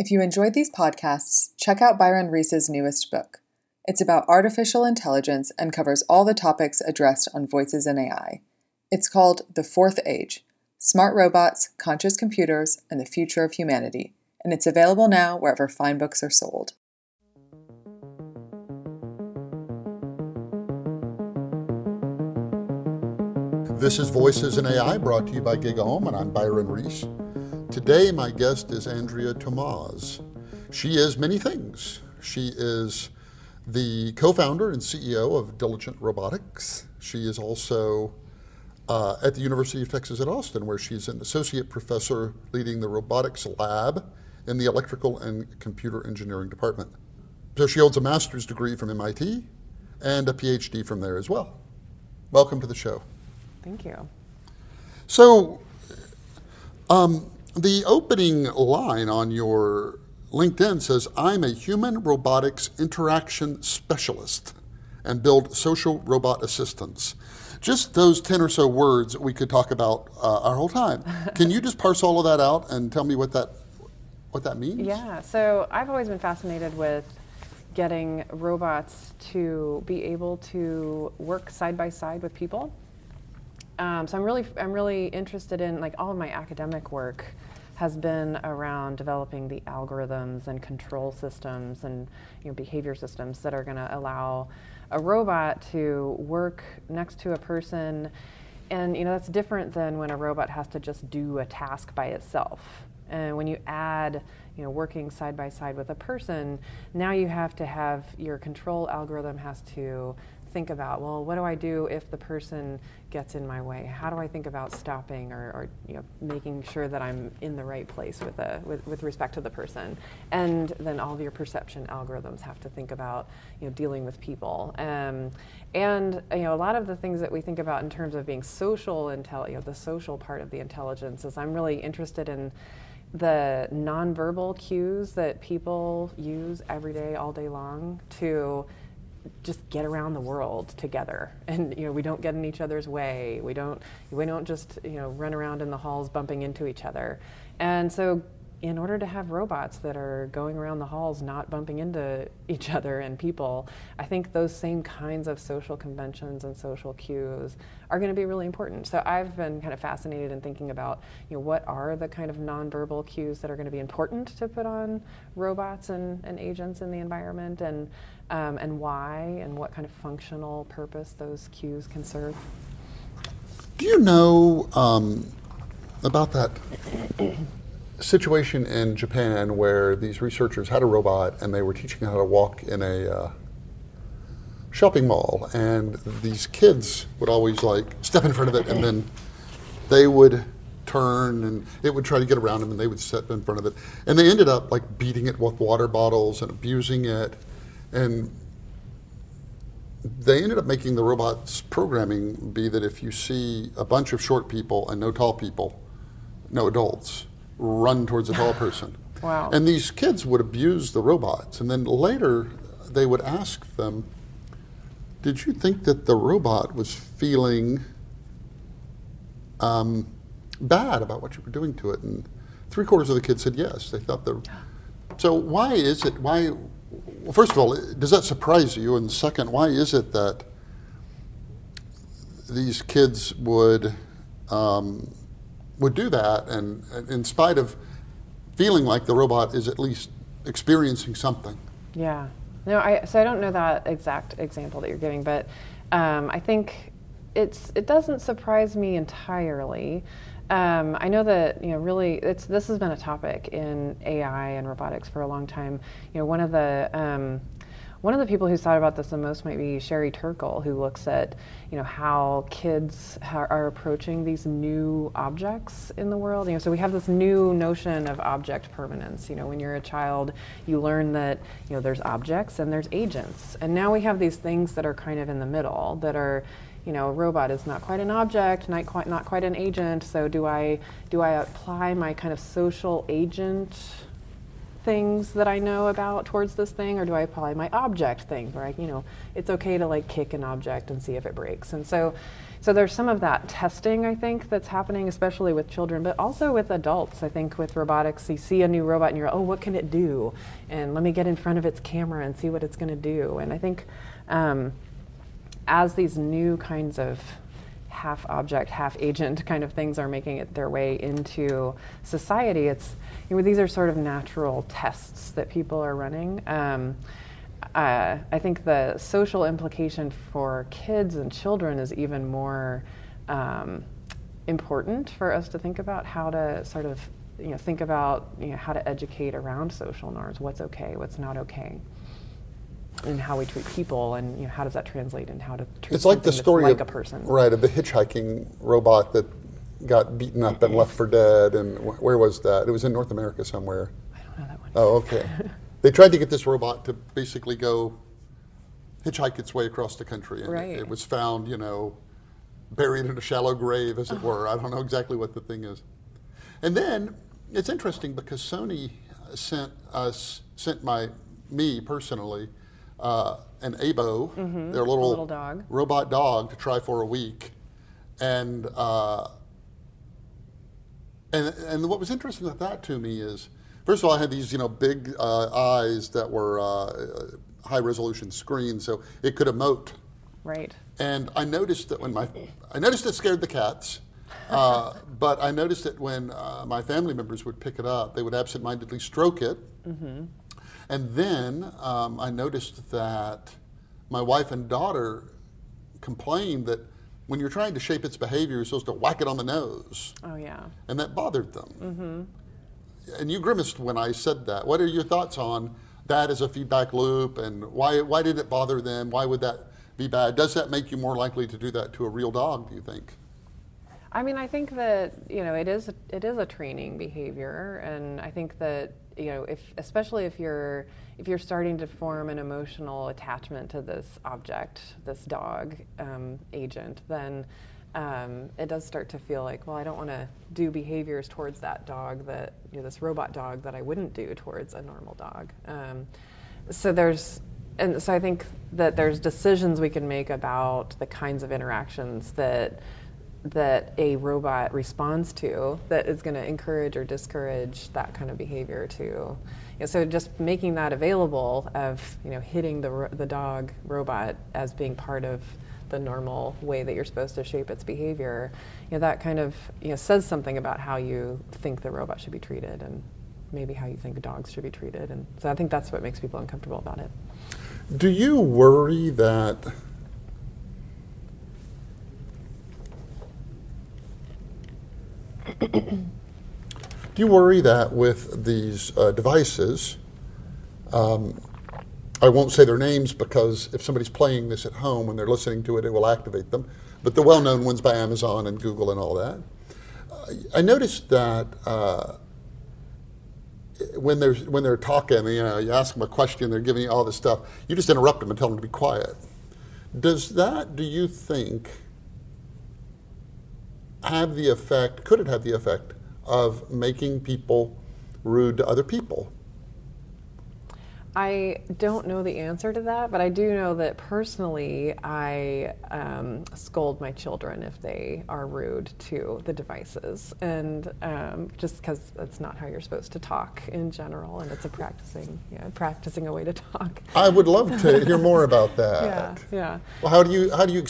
If you enjoyed these podcasts, check out Byron Reese's newest book. It's about artificial intelligence and covers all the topics addressed on Voices in AI. It's called The Fourth Age Smart Robots, Conscious Computers, and the Future of Humanity, and it's available now wherever fine books are sold. This is Voices in AI brought to you by GigaOM, and I'm Byron Reese. Today, my guest is Andrea Thomaz. She is many things. She is the co founder and CEO of Diligent Robotics. She is also uh, at the University of Texas at Austin, where she's an associate professor leading the robotics lab in the electrical and computer engineering department. So she holds a master's degree from MIT and a PhD from there as well. Welcome to the show. Thank you. So, um, the opening line on your LinkedIn says, I'm a human robotics interaction specialist and build social robot assistants. Just those 10 or so words we could talk about uh, our whole time. Can you just parse all of that out and tell me what that, what that means? Yeah, so I've always been fascinated with getting robots to be able to work side by side with people um, so I'm really, I'm really interested in like all of my academic work has been around developing the algorithms and control systems and you know, behavior systems that are going to allow a robot to work next to a person. And you know that's different than when a robot has to just do a task by itself. And when you add you know working side by side with a person now you have to have your control algorithm has to think about, well, what do I do if the person gets in my way? How do I think about stopping or, or you know, making sure that I'm in the right place with, a, with, with respect to the person? And then all of your perception algorithms have to think about you know, dealing with people. Um, and you know, a lot of the things that we think about in terms of being social, intel- you know, the social part of the intelligence is I'm really interested in the nonverbal cues that people use every day, all day long to just get around the world together. And you know we don't get in each other's way. We don't we don't just you know run around in the halls bumping into each other. And so in order to have robots that are going around the halls not bumping into each other and people, I think those same kinds of social conventions and social cues are going to be really important. So I've been kind of fascinated in thinking about, you know, what are the kind of nonverbal cues that are going to be important to put on robots and, and agents in the environment and um, and why and what kind of functional purpose those cues can serve. Do you know um, about that situation in Japan where these researchers had a robot and they were teaching how to walk in a uh, shopping mall, and these kids would always like step in front of it, and then they would turn and it would try to get around them and they would step in front of it. And they ended up like beating it with water bottles and abusing it. And they ended up making the robot's programming be that if you see a bunch of short people and no tall people no adults run towards a tall person. Wow. And these kids would abuse the robots. And then later they would ask them, Did you think that the robot was feeling um, bad about what you were doing to it? And three quarters of the kids said yes. They thought the. So why is it? Why? Well, first of all, does that surprise you? And second, why is it that these kids would um, would do that, and, in spite of feeling like the robot is at least experiencing something. Yeah. No, I, so I don't know that exact example that you're giving, but um, I think it's it doesn't surprise me entirely. Um, I know that you know really it's this has been a topic in AI and robotics for a long time. You know, one of the um, one of the people who's thought about this the most might be Sherry Turkle, who looks at you know how kids are approaching these new objects in the world. You know, so we have this new notion of object permanence. You know, when you're a child, you learn that you know there's objects and there's agents, and now we have these things that are kind of in the middle that are you know, a robot is not quite an object, not quite not quite an agent. So do I do I apply my kind of social agent things that I know about towards this thing, or do I apply my object thing where I, you know, it's okay to like kick an object and see if it breaks? And so, so there's some of that testing I think that's happening, especially with children, but also with adults. I think with robotics, you see a new robot and you're, oh, what can it do? And let me get in front of its camera and see what it's going to do. And I think um, as these new kinds of half object, half agent kind of things are making it their way into society, it's you know, these are sort of natural tests that people are running. Um, uh, I think the social implication for kids and children is even more um, important for us to think about how to sort of you know think about you know how to educate around social norms, what's okay, what's not okay, and how we treat people, and you know how does that translate and how to treat it's like the story like of, a person, right? Of the hitchhiking robot that got beaten up and left for dead, and wh- where was that? It was in North America somewhere. I don't know that one. Oh, okay. they tried to get this robot to basically go hitchhike its way across the country, and Right. it, it was found, you know, buried in a shallow grave, as it were. I don't know exactly what the thing is. And then it's interesting because Sony sent us, sent my me personally, uh, an Aibo, their little, little dog. robot dog, to try for a week, and. Uh, and, and what was interesting about that to me is, first of all, I had these you know big uh, eyes that were uh, high resolution screens, so it could emote. Right. And I noticed that when my, I noticed it scared the cats, uh, but I noticed that when uh, my family members would pick it up, they would absentmindedly stroke it. mm-hmm. And then um, I noticed that my wife and daughter complained that when you're trying to shape its behavior, you're supposed to whack it on the nose Oh yeah. and that bothered them. Mm-hmm. And you grimaced when I said that. What are your thoughts on that as a feedback loop, and why why did it bother them? Why would that be bad? Does that make you more likely to do that to a real dog? Do you think? I mean, I think that you know it is it is a training behavior, and I think that you know if especially if you're if you're starting to form an emotional attachment to this object, this dog um, agent, then um, it does start to feel like, well, I don't want to do behaviors towards that dog that you know this robot dog that I wouldn't do towards a normal dog. Um, so there's and so I think that there's decisions we can make about the kinds of interactions that that a robot responds to that is going to encourage or discourage that kind of behavior too. You know, so just making that available of you know hitting the the dog robot as being part of the normal way that you're supposed to shape its behavior, you know, that kind of you know says something about how you think the robot should be treated and maybe how you think dogs should be treated. And so I think that's what makes people uncomfortable about it. Do you worry that Do you worry that with these uh, devices, um, I won't say their names because if somebody's playing this at home when they're listening to it, it will activate them, but the well known ones by Amazon and Google and all that. Uh, I noticed that uh, when they're when they're talking, you know, you ask them a question, they're giving you all this stuff. You just interrupt them and tell them to be quiet. Does that, do you think, have the effect? Could it have the effect of making people rude to other people? I don't know the answer to that, but I do know that personally, I um, scold my children if they are rude to the devices, and um, just because that's not how you're supposed to talk in general, and it's a practicing, yeah, practicing a way to talk. I would love to hear more about that. Yeah, yeah. Well, how do you how do you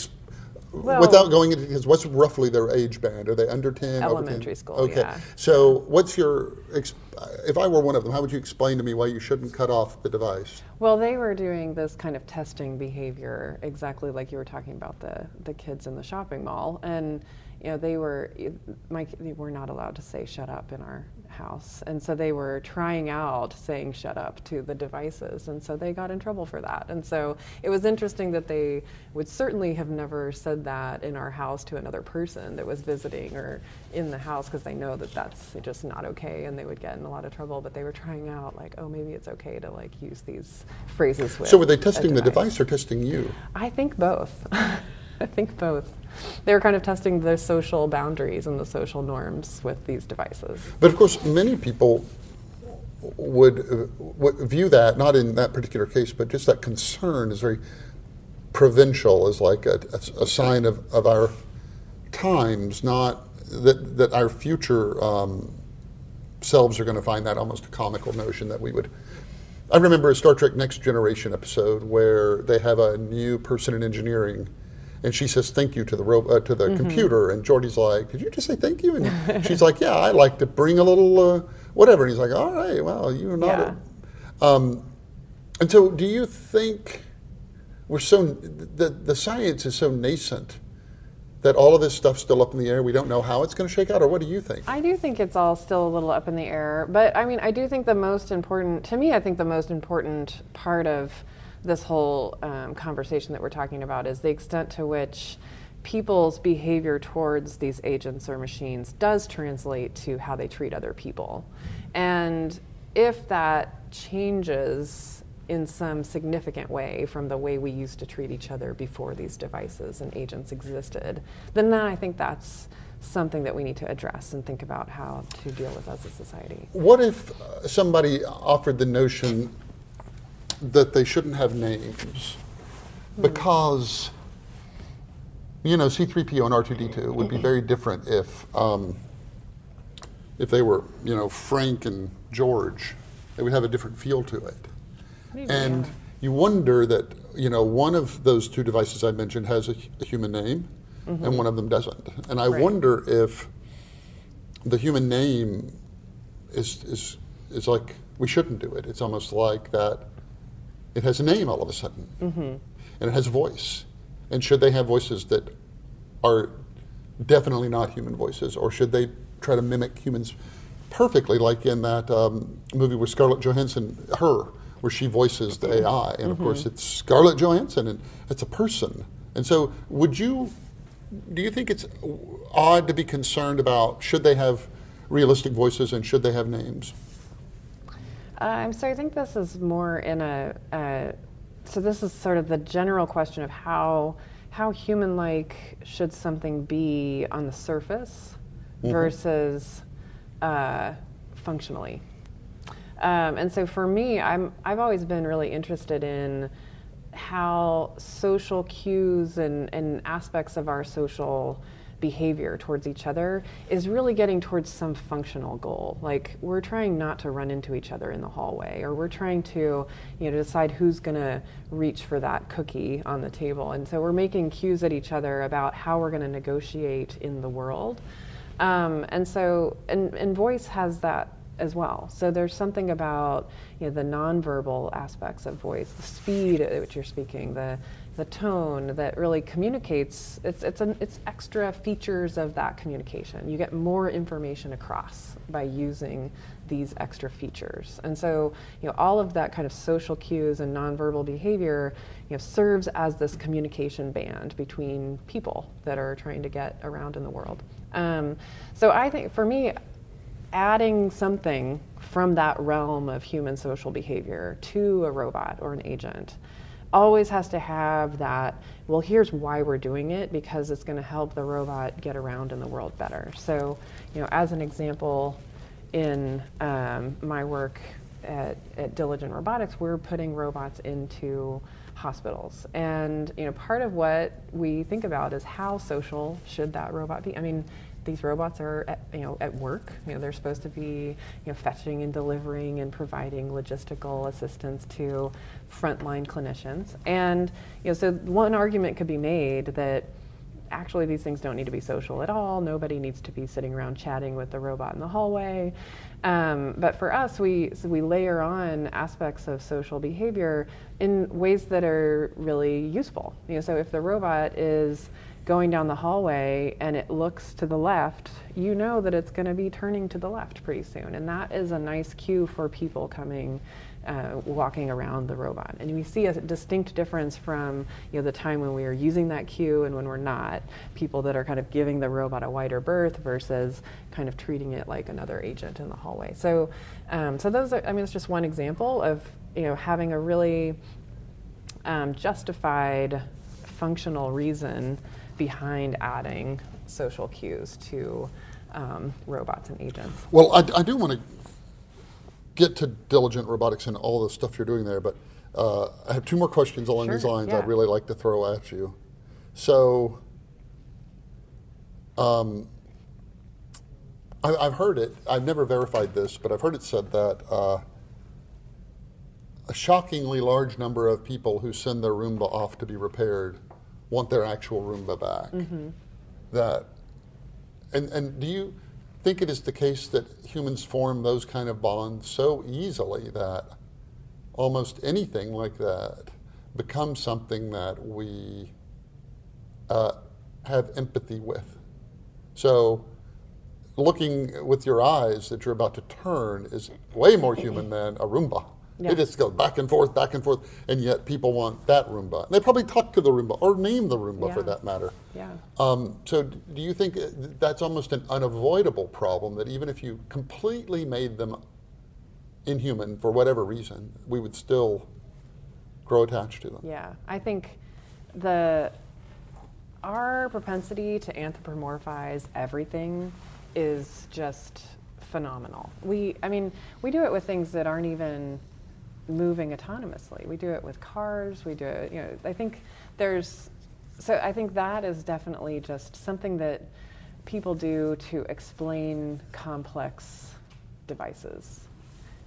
Well- without going into because what's roughly their age band? Are they under ten? over 10? Elementary school, Okay. yeah. So, what's your ex- if I were one of them? How would you explain to me why you shouldn't cut off the device? Well, they were doing this kind of testing behavior exactly like you were talking about the the kids in the shopping mall, and you know they were my they were not allowed to say shut up in our house, and so they were trying out saying shut up to the devices, and so they got in trouble for that. And so it was interesting that they would certainly have never said that in our house to another person that was visiting or in the house because they know that that's just not okay, and they would get in a lot of trouble. But they were trying out like, oh, maybe it's okay to like use these phrases with. So, were they testing the device or testing you? I think both. I think both. They were kind of testing the social boundaries and the social norms with these devices. But of course, many people would, uh, would view that not in that particular case, but just that concern is very provincial, as like a, a- a sign of, of our times, not that that our future um, selves are going to find that almost a comical notion that we would. I remember a Star Trek Next Generation episode where they have a new person in engineering, and she says thank you to the ro- uh, to the computer, and Geordi's like, "Did you just say thank you?" And she's like, "Yeah, I like to bring a little uh, whatever." And he's like, "All right, well, you're not." Yeah. A, um, and so, do you think we're so the the science is so nascent that all of this stuff's still up in the air? We don't know how it's going to shake out, or what do you think? I do think it's all still a little up in the air, but I mean, I do think the most important, to me, I think the most important part of this whole um, conversation that we're talking about is the extent to which people's behavior towards these agents or machines does translate to how they treat other people. And if that changes in some significant way from the way we used to treat each other before these devices and agents existed, then, then I think that's something that we need to address and think about how to deal with as a society. What if uh, somebody offered the notion that they shouldn't have names because, you know, C3PO and R2D2 would be very different if, um, if they were, you know, Frank and George. They would have a different feel to it. And yeah. you wonder that, you know, one of those two devices I mentioned has a, a human name and one of them doesn't. And I Right. wonder if the human name is, is, is like, we shouldn't do it. It's almost like that it has a name all of a sudden. And it has a voice. And should they have voices that are definitely not human voices, or should they try to mimic humans perfectly, like in that um, movie with Scarlett Johansson, Her, where she voices the AI, and of course it's Scarlett Johansson, and it's a person. And so, would you? Do you think it's odd to be concerned about should they have realistic voices and should they have names? Um, so I think this is more in a. Uh, so this is sort of the general question of how how human-like should something be on the surface versus uh, functionally. Um, and so for me, I'm I've always been really interested in how social cues and, and aspects of our social behavior towards each other is really getting towards some functional goal. Like we're trying not to run into each other in the hallway, or we're trying to, you know, decide who's going to reach for that cookie on the table. And so we're making cues at each other about how we're going to negotiate in the world. Um, and so, and, and voice has that as well. So there's something about you know the nonverbal aspects of voice, the speed at which you're speaking, the the tone that really communicates. It's it's an, it's extra features of that communication. You get more information across by using these extra features. And so you know all of that kind of social cues and nonverbal behavior you know serves as this communication band between people that are trying to get around in the world. Um, so I think for me, adding something from that realm of human social behavior to a robot or an agent always has to have that well here's why we're doing it because it's going to help the robot get around in the world better. So you know as an example in um, my work at, at diligent robotics we're putting robots into hospitals. And you know part of what we think about is how social should that robot be? I mean these robots are at, you know at work. You know they're supposed to be you know fetching and delivering and providing logistical assistance to frontline clinicians. And you know so one argument could be made that actually these things don't need to be social at all. Nobody needs to be sitting around chatting with the robot in the hallway. Um, but for us we so we layer on aspects of social behavior in ways that are really useful. You know so if the robot is going down the hallway and it looks to the left, you know that it's going to be turning to the left pretty soon. And that is a nice cue for people coming, uh, walking around the robot. And we see a distinct difference from you know, the time when we are using that cue and when we're not. People that are kind of giving the robot a wider berth versus kind of treating it like another agent in the hallway. So, um, so those are, I mean, it's just one example of you know, having a really um, justified functional reason behind adding social cues to um, robots and agents. Well, I, I do want to get to diligent robotics and all the stuff you're doing there, but uh, I have two more questions along these lines yeah. I'd really like to throw at you. So, Um, I, I've heard it. I've never verified this, but I've heard it said that uh, a shockingly large number of people who send their Roomba off to be repaired want their actual Roomba back. That, and and do you think it is the case that humans form those kind of bonds so easily that almost anything like that becomes something that we uh, have empathy with? So looking with your eyes that you're about to turn is way more human than a Roomba. Yeah. It just goes back and forth, back and forth, and yet people want that Roomba. And they probably talk to the Roomba or name the Roomba for that matter. Yeah. Um, so, do you think uh, that's almost an unavoidable problem that even if you completely made them inhuman for whatever reason, we would still grow attached to them? Yeah, I think the our propensity to anthropomorphize everything is just phenomenal. We, I mean, we do it with things that aren't even moving autonomously. We do it with cars. We do it. You know, I think there's. So I think that is definitely just something that people do to explain complex devices.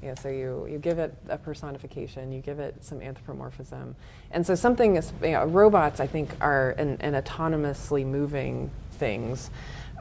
Know, so you, you give it a personification, you give it some anthropomorphism. And so something is, you know, robots, I think, are, and autonomously moving things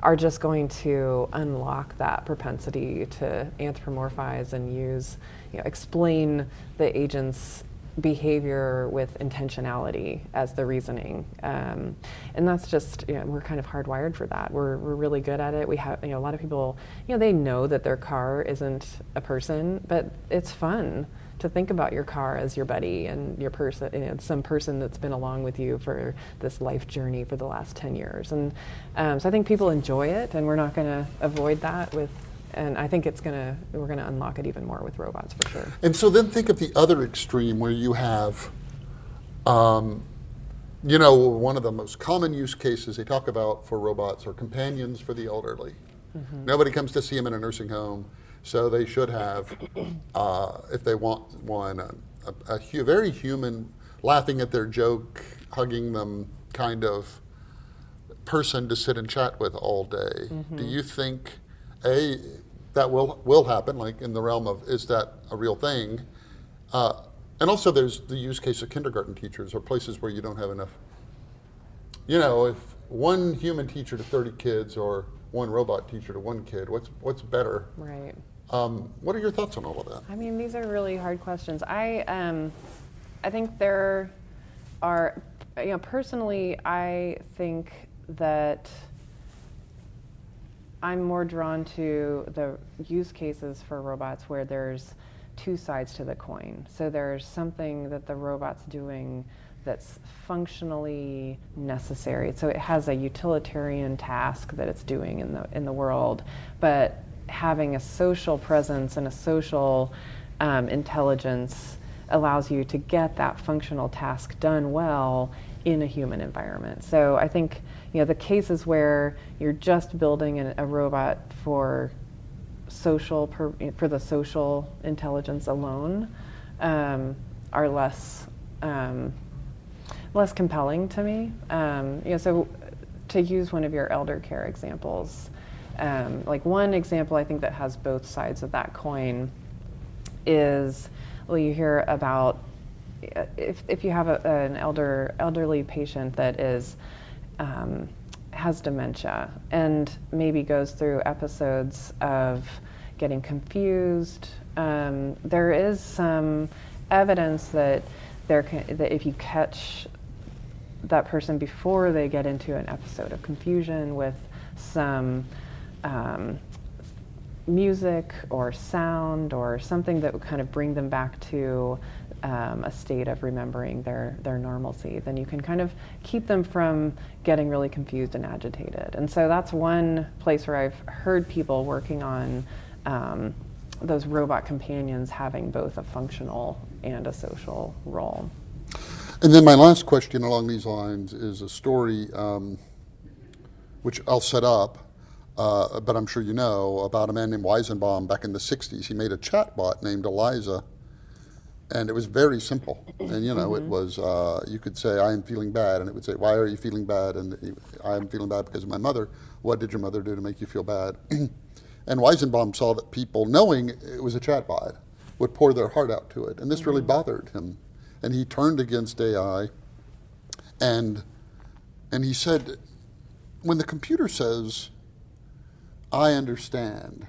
are just going to unlock that propensity to anthropomorphize and use, you know, explain the agent's behavior with intentionality as the reasoning. Um, and that's just, you know, we're kind of hardwired for that. We're, we're really good at it. We have, you know, a lot of people, you know, they know that their car isn't a person, but it's fun to think about your car as your buddy and your person, know, some person that's been along with you for this life journey for the last 10 years. And um, so I think people enjoy it, and we're not going to avoid that with, and I think it's going to, we're going to unlock it even more with robots for sure. And so then think of the other extreme where you have, um, you know, one of the most common use cases they talk about for robots are companions for the elderly. Nobody comes to see them in a nursing home, so they should have, uh, if they want one, a, a, a hu- very human, laughing at their joke, hugging them kind of person to sit and chat with all day. Do you think, A, that will, will happen, like in the realm of is that a real thing? Uh, and also, there's the use case of kindergarten teachers or places where you don't have enough. You know, if one human teacher to 30 kids or one robot teacher to one kid, what's, what's better? Right. Um, what are your thoughts on all of that? I mean, these are really hard questions. I, um, I think there are, you know, personally, I think that I'm more drawn to the use cases for robots where there's two sides to the coin. So there's something that the robot's doing that's functionally necessary. So it has a utilitarian task that it's doing in the in the world, but having a social presence and a social um, intelligence allows you to get that functional task done well in a human environment. So I think you know the cases where you're just building an, a robot for social per, for the social intelligence alone um, are less um, less compelling to me. Um, you know, so to use one of your elder care examples, um, like one example I think that has both sides of that coin is well, you hear about uh, if, if you have a, an elder elderly patient that is um, has dementia and maybe goes through episodes of getting confused, um, there is some evidence that there can, that if you catch that person before they get into an episode of confusion with some um, music or sound or something that would kind of bring them back to um, a state of remembering their, their normalcy, then you can kind of keep them from getting really confused and agitated. And so that's one place where I've heard people working on um, those robot companions having both a functional and a social role. And then my last question along these lines is a story um, which I'll set up, uh, but I'm sure you know about a man named Weizenbaum back in the 60s. He made a chatbot named Eliza, and it was very simple. And you know, Mm-hmm. it was uh, you could say, "I am feeling bad," and it would say, "Why are you feeling bad?" And I am feeling bad because of my mother. What did your mother do to make you feel bad? and Weizenbaum saw that people, knowing it was a chatbot, would pour their heart out to it, and this really bothered him. And he turned against AI, and and he said, when the computer says, "I understand,"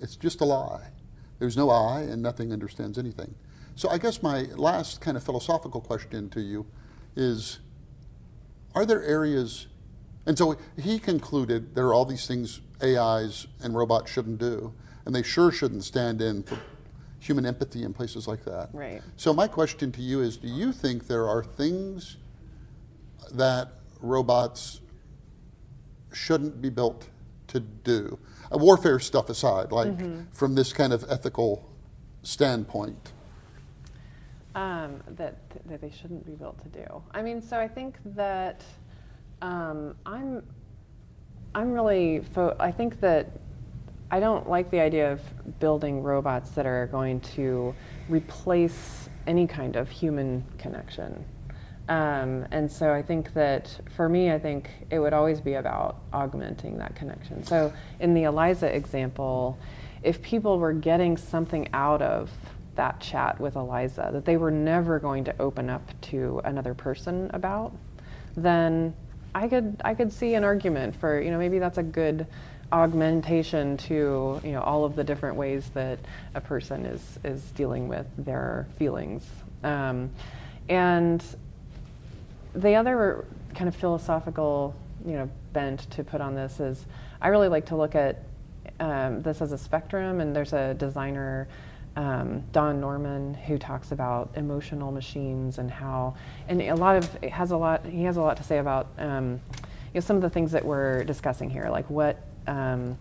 it's just a lie. There's no I, and nothing understands anything. So I guess my last kind of philosophical question to you is Are there areas, and so he concluded there are all these things AIs and robots shouldn't do, and they sure shouldn't stand in for human empathy in places like that. Right. So my question to you is Do you think there are things that robots shouldn't be built to do? Uh, warfare stuff aside, like from this kind of ethical standpoint. um, that that they shouldn't be built to do. I mean, so I think that um, I'm I'm really fo- I think that I don't like the idea of building robots that are going to replace any kind of human connection. Um, and so I think that for me, I think it would always be about augmenting that connection. So in the Eliza example, if people were getting something out of that chat with Eliza that they were never going to open up to another person about, then I could I could see an argument for you know maybe that's a good augmentation to you know all of the different ways that a person is is dealing with their feelings, um, and the other kind of philosophical you know bent to put on this is I really like to look at um, this as a spectrum, and there's a designer. Um, Don Norman, who talks about emotional machines and how, and a lot of has a lot. He has a lot to say about, um, you know, some of the things that we're discussing here, like what, um,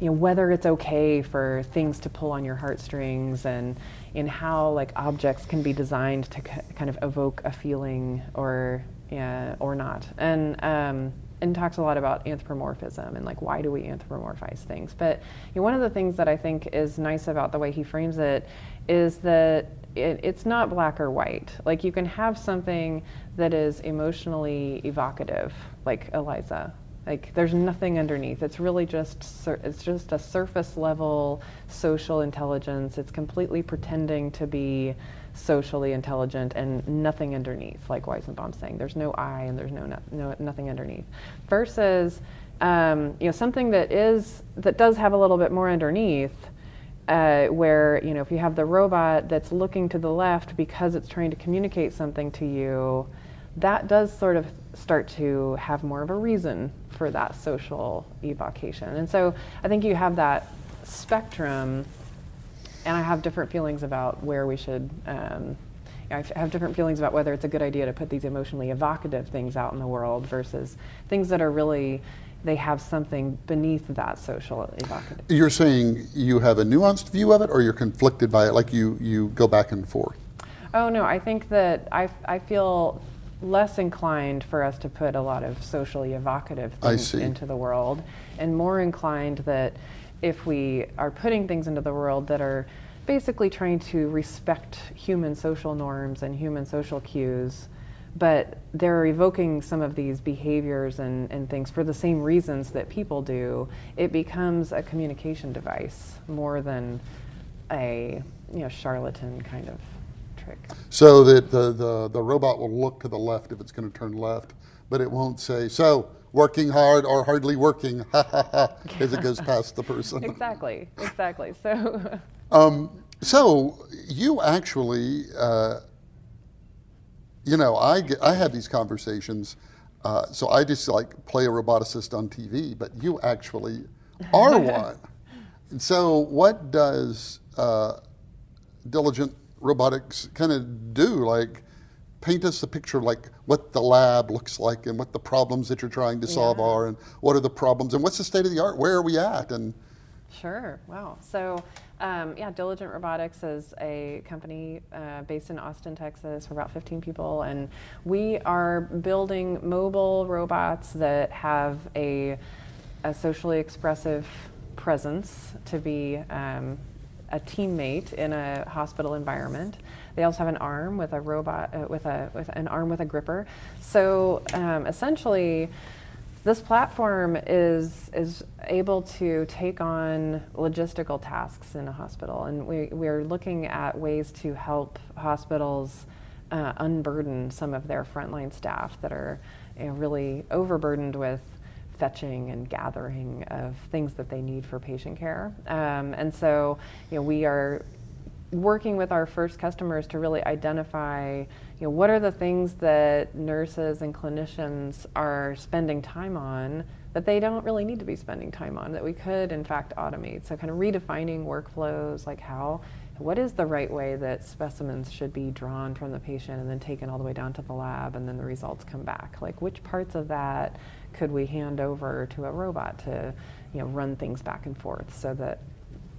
you know, whether it's okay for things to pull on your heartstrings, and in how like objects can be designed to k- kind of evoke a feeling or yeah, or not, and um, and talks a lot about anthropomorphism and like why do we anthropomorphize things. But you know, one of the things that I think is nice about the way he frames it is that it, it's not black or white. Like you can have something that is emotionally evocative, like Eliza. Like there's nothing underneath. It's really just it's just a surface level social intelligence. It's completely pretending to be socially intelligent and nothing underneath, like Weizenbaum's saying. There's no I and there's no, no, no nothing underneath. Versus, um, you know, something that is that does have a little bit more underneath, uh, where you know, if you have the robot that's looking to the left because it's trying to communicate something to you, that does sort of start to have more of a reason for that social evocation. And so I think you have that spectrum and I have different feelings about where we should. Um, I have different feelings about whether it's a good idea to put these emotionally evocative things out in the world versus things that are really they have something beneath that social evocative. You're saying you have a nuanced view of it, or you're conflicted by it, like you, you go back and forth? Oh no, I think that I I feel less inclined for us to put a lot of socially evocative things into the world, and more inclined that if we are putting things into the world that are basically trying to respect human social norms and human social cues, but they're evoking some of these behaviors and, and things for the same reasons that people do, it becomes a communication device more than a you know charlatan kind of So that the, the, the robot will look to the left if it's going to turn left, but it won't say, so working hard or hardly working, ha ha ha, as it goes past the person. Exactly, exactly. So So you actually, uh, you know, I, get, I have these conversations. Uh, so I just like play a roboticist on TV, but you actually are one. And so what does uh, diligent robotics kind of do? Like paint us a picture of like what the lab looks like and what the problems that you're trying to solve Yeah. are and what are the problems and what's the state of the art? Where are we at? And Sure. Wow. So, um, yeah, Diligent Robotics is a company uh, based in Austin, Texas, for about 15 people, and we are building mobile robots that have a, a socially expressive presence to be um, a teammate in a hospital environment. They also have an arm with a robot uh, with a with an arm with a gripper. So um, essentially, this platform is is able to take on logistical tasks in a hospital, and we we're looking at ways to help hospitals uh, unburden some of their frontline staff that are you know, really overburdened with fetching and gathering of things that they need for patient care. Um, and so, you know, we are working with our first customers to really identify, you know, what are the things that nurses and clinicians are spending time on that they don't really need to be spending time on that we could in fact automate. So kind of redefining workflows like how what is the right way that specimens should be drawn from the patient and then taken all the way down to the lab and then the results come back? Like which parts of that could we hand over to a robot to you know, run things back and forth so that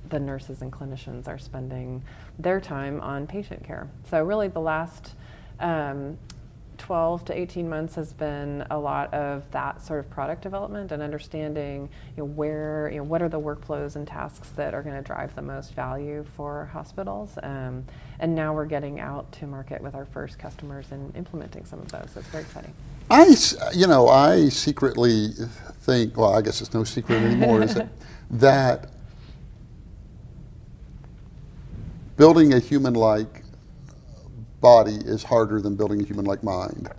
the nurses and clinicians are spending their time on patient care. So really the last um, 12 to 18 months has been a lot of that sort of product development and understanding you know, where, you know, what are the workflows and tasks that are going to drive the most value for hospitals. Um, and now we're getting out to market with our first customers and implementing some of those. So it's very exciting. I, you know, I secretly think, well, I guess it's no secret anymore, is that, that building a human-like body is harder than building a human-like mind.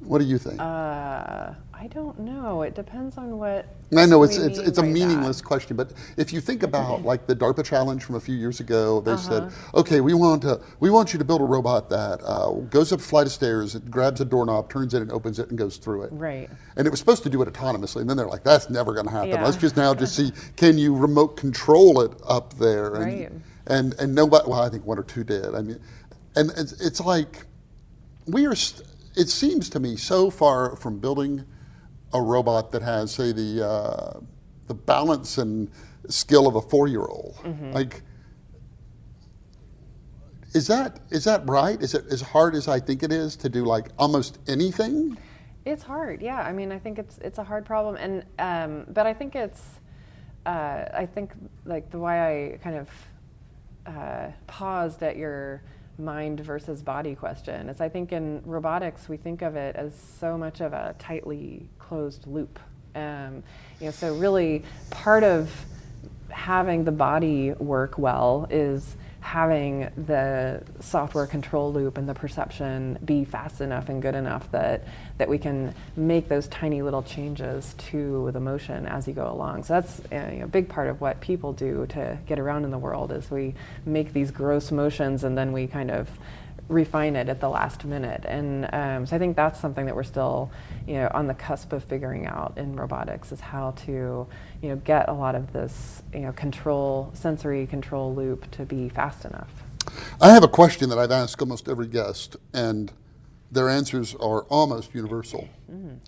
What do you think? Uh, I don't know. It depends on what. I know it's it's, it's a meaningless that. question, but if you think about like the DARPA challenge from a few years ago, they uh-huh. said, "Okay, we want to we want you to build a robot that uh, goes up a flight of stairs, it grabs a doorknob, turns it, and opens it, and goes through it." Right. And it was supposed to do it autonomously, and then they're like, "That's never going to happen. Yeah. Let's just now just see can you remote control it up there?" And, right. And and nobody. Well, I think one or two did. I mean, and it's, it's like we are. St- it seems to me so far from building a robot that has, say, the uh, the balance and skill of a four-year-old. Mm-hmm. Like, is that is that right? Is it as hard as I think it is to do like almost anything? It's hard, yeah. I mean, I think it's it's a hard problem, and um, but I think it's uh, I think like the way I kind of uh, paused at your mind versus body question is I think in robotics we think of it as so much of a tightly closed loop. Um, you know, so really part of having the body work well is having the software control loop and the perception be fast enough and good enough that that we can make those tiny little changes to the motion as you go along. So that's uh, a, a big part of what people do to get around in the world is we make these gross motions and then we kind of refine it at the last minute. And um, so I think that's something that we're still, you know, on the cusp of figuring out in robotics is how to, you know, get a lot of this, you know, control, sensory control loop to be fast enough. I have a question that I've asked almost every guest, and their answers are almost universal. Mm.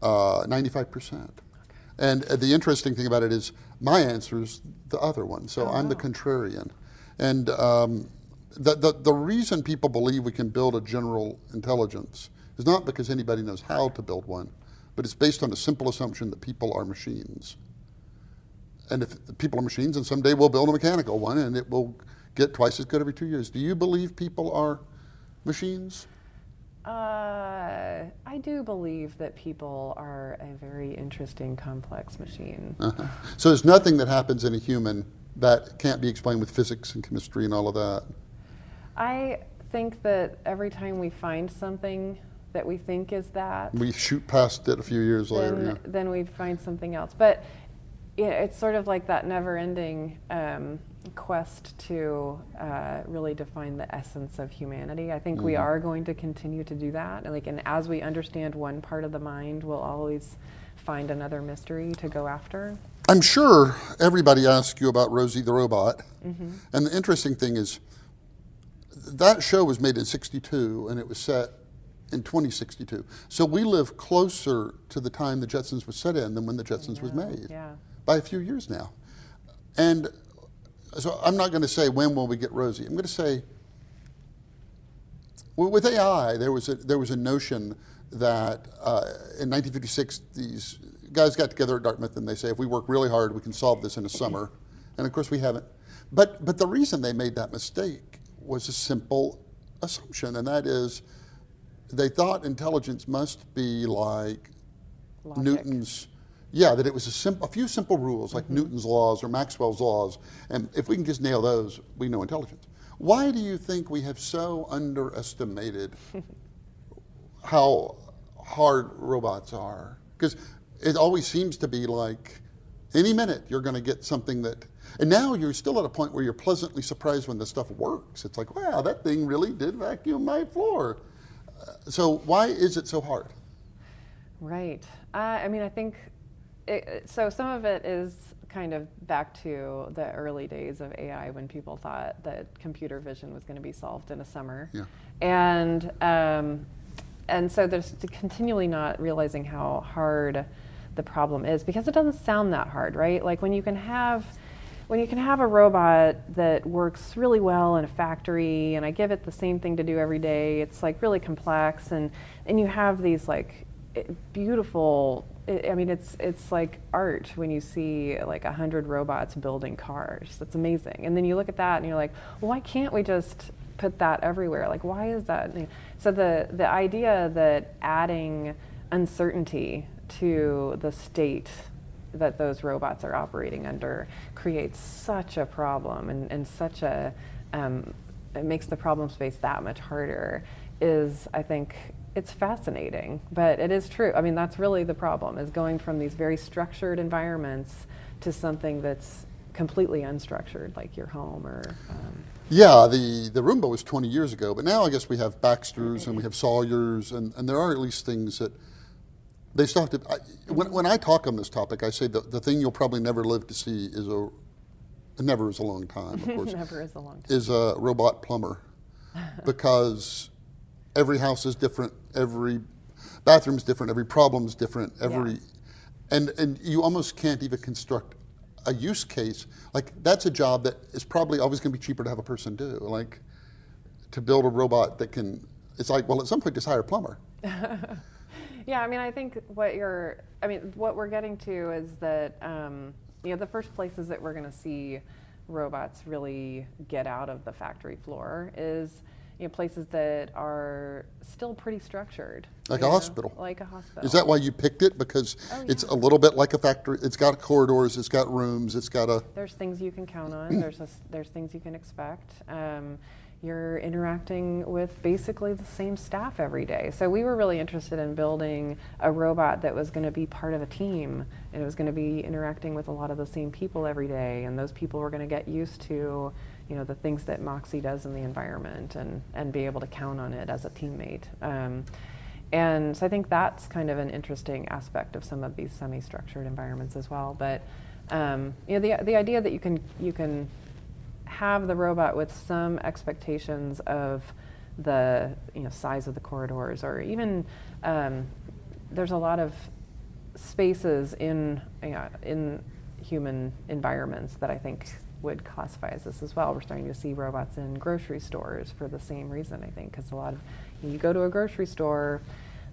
Uh, 95%. And the interesting thing about it is my answer is the other one. So oh. I'm the oh. contrarian. And um, the, the, the reason people believe we can build a general intelligence is not because anybody knows how to build one, but it's based on a simple assumption that people are machines. And if people are machines, and someday we'll build a mechanical one and it will get twice as good every two years. Do you believe people are machines? Uh, I do believe that people are a very interesting, complex machine. Uh-huh. So there's nothing that happens in a human that can't be explained with physics and chemistry and all of that. I think that every time we find something that we think is that, we shoot past it a few years then, later. Yeah. Then we find something else. But it's sort of like that never-ending um, quest to uh, really define the essence of humanity. I think mm-hmm. we are going to continue to do that. And like, and as we understand one part of the mind, we'll always find another mystery to go after. I'm sure everybody asks you about Rosie the robot. Mm-hmm. And the interesting thing is, that show was made in 62 and it was set in 2062. So we live closer to the time the Jetsons was set in than when the Jetsons was made yeah. by a few years now. And so I'm not going to say when will we get Rosie. I'm going to say well, with AI there was a, there was a notion that uh, in 1956 these guys got together at Dartmouth and they say if we work really hard we can solve this in a summer. And of course we haven't But but the reason they made that mistake was a simple assumption, and that is they thought intelligence must be like Logic. Newton's. Yeah, that it was a, a few simple rules like mm-hmm. Newton's laws or Maxwell's laws, and if we can just nail those, we know intelligence. Why do you think we have so underestimated how hard robots are? Because it always seems to be like any minute you're going to get something that, and now you're still at a point where you're pleasantly surprised when the stuff works. It's like, wow, that thing really did vacuum my floor. Uh, so why is it so hard? Right. Uh, I mean, I think it, so. Some of it is kind of back to the early days of AI when people thought that computer vision was going to be solved in a summer, Yeah. and um, and so there's continually not realizing how hard the problem is because it doesn't sound that hard, right? Like when you can have when you can have a robot that works really well in a factory and I give it the same thing to do every day, it's like really complex and and you have these like beautiful i mean it's it's like art when you see like a hundred robots building cars. That's amazing. And then you look at that and you're like, well, why can't we just put that everywhere? Like why is that? So the the idea that adding uncertainty to the state that those robots are operating under creates such a problem and, and such a um, it makes the problem space that much harder is i think it's fascinating but it is true. I mean that's really the problem is going from these very structured environments to something that's completely unstructured like your home or um, Yeah, the, the Roomba was 20 years ago, but now I guess we have Baxters and we have Sawyers, and, and there are at least things that they still have to. I, when, when I talk on this topic, I say the, the thing you'll probably never live to see is a, never is a long time, of course, never is a long time is a robot plumber. Because every house is different, every bathroom's different, every problem's different, every. Yeah. And, and you almost can't even construct a use case. Like, that's a job that is probably always going to be cheaper to have a person do. Like, to build a robot that can, it's like, well, at some point, just hire a plumber. Yeah, I mean, I think what you're, I mean, what we're getting to is that, um, you know, the first places that we're going to see robots really get out of the factory floor is, you know, places that are still pretty structured. Like a know, hospital. Like a hospital. Is that why you picked it? Because Oh, it's a little bit like a factory. It's got corridors, it's got rooms, it's got a. There's things you can count on. There's a there's things you can expect. Um, you're interacting with basically the same staff every day. So we were really interested in building a robot that was going to be part of a team, and it was going to be interacting with a lot of the same people every day, and those people were going to get used to, you know, the things that Moxie does in the environment, and and be able to count on it as a teammate. Um, and so I think that's kind of an interesting aspect of some of these semi-structured environments as well. But um, you know, the the idea that you can you can have the robot with some expectations of the you know size of the corridors, or even um, there's a lot of spaces in you know, in human environments that I think would classify as this as well. We're starting to see robots in grocery stores for the same reason, I think, because a lot of you go to a grocery store,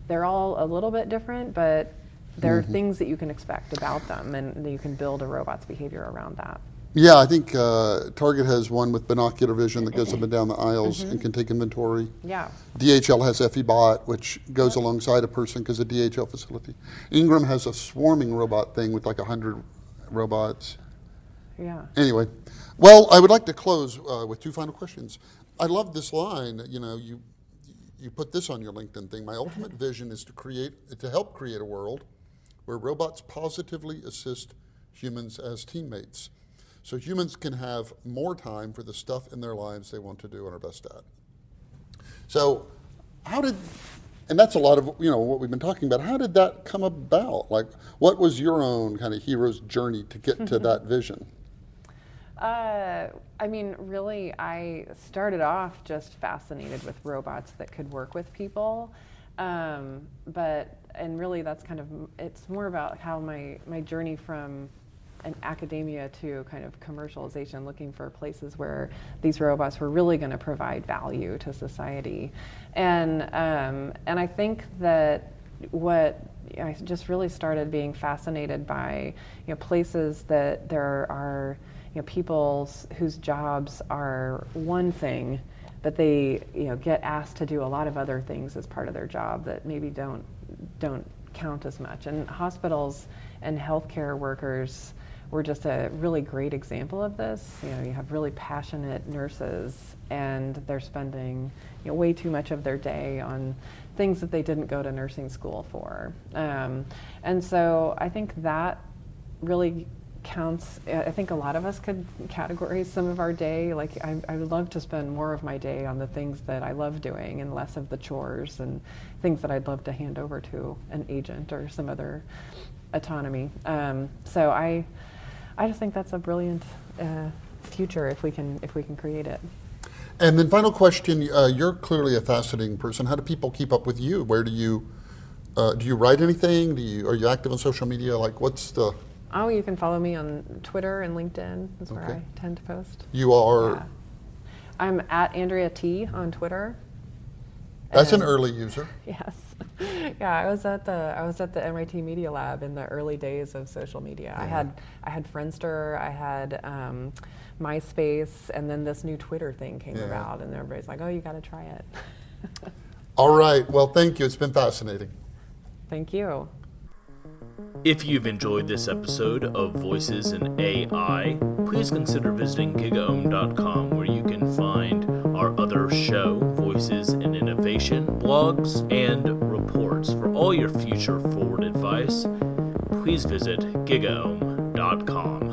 they're all a little bit different, but there are things that you can expect about them, and you can build a robot's behavior around that. Yeah, I think uh, Target has one with binocular vision that goes up and down the aisles and can take inventory. Yeah. DHL has EffiBOT, which goes alongside a person because a DHL facility. Ingram has a swarming robot thing with like 100 robots. Yeah. Anyway, well, I would like to close uh, with two final questions. I love this line. You know, you you put this on your LinkedIn thing. My ultimate vision is to create to help create a world where robots positively assist humans as teammates, so humans can have more time for the stuff in their lives they want to do and are best at. So, how did, and that's a lot of you know what we've been talking about. How did that come about? Like, what was your own kind of hero's journey to get to that vision? Uh, I mean, really, I started off just fascinated with robots that could work with people. Um, but, and really, that's kind of, it's more about how my, my journey from an academia to kind of commercialization, looking for places where these robots were really going to provide value to society. And, um, and I think that what I just really started being fascinated by, you know, places that there are you know, people whose jobs are one thing, but they you know get asked to do a lot of other things as part of their job that maybe don't don't count as much. And hospitals and healthcare workers were just a really great example of this. You know, you have really passionate nurses, and they're spending you know, way too much of their day on things that they didn't go to nursing school for. Um, and so I think that really counts. I think a lot of us could categorize some of our day. Like I, I would love to spend more of my day on the things that I love doing and less of the chores and things that I'd love to hand over to an agent or some other autonomy. Um, so I, I just think that's a brilliant uh, future if we can if we can create it. And then final question: uh, You're clearly a fascinating person. How do people keep up with you? Where do you uh, do you write anything? Do you are you active on social media? Like, what's the Oh, you can follow me on Twitter and LinkedIn. That's okay. where I tend to post. You are. Yeah. I'm at Andrea T on Twitter. That's an early user. Yes. Yeah, I was at the I was at the MIT Media Lab in the early days of social media. Yeah. I had I had Friendster, I had um, MySpace, and then this new Twitter thing came yeah. about, and everybody's like, "Oh, you got to try it." All right. Well, thank you. It's been fascinating. Thank you. If you've enjoyed this episode of Voices in AI, please consider visiting gigaom.com where you can find our other show, Voices in Innovation, blogs, and reports. For all your future forward advice, please visit gigaom.com.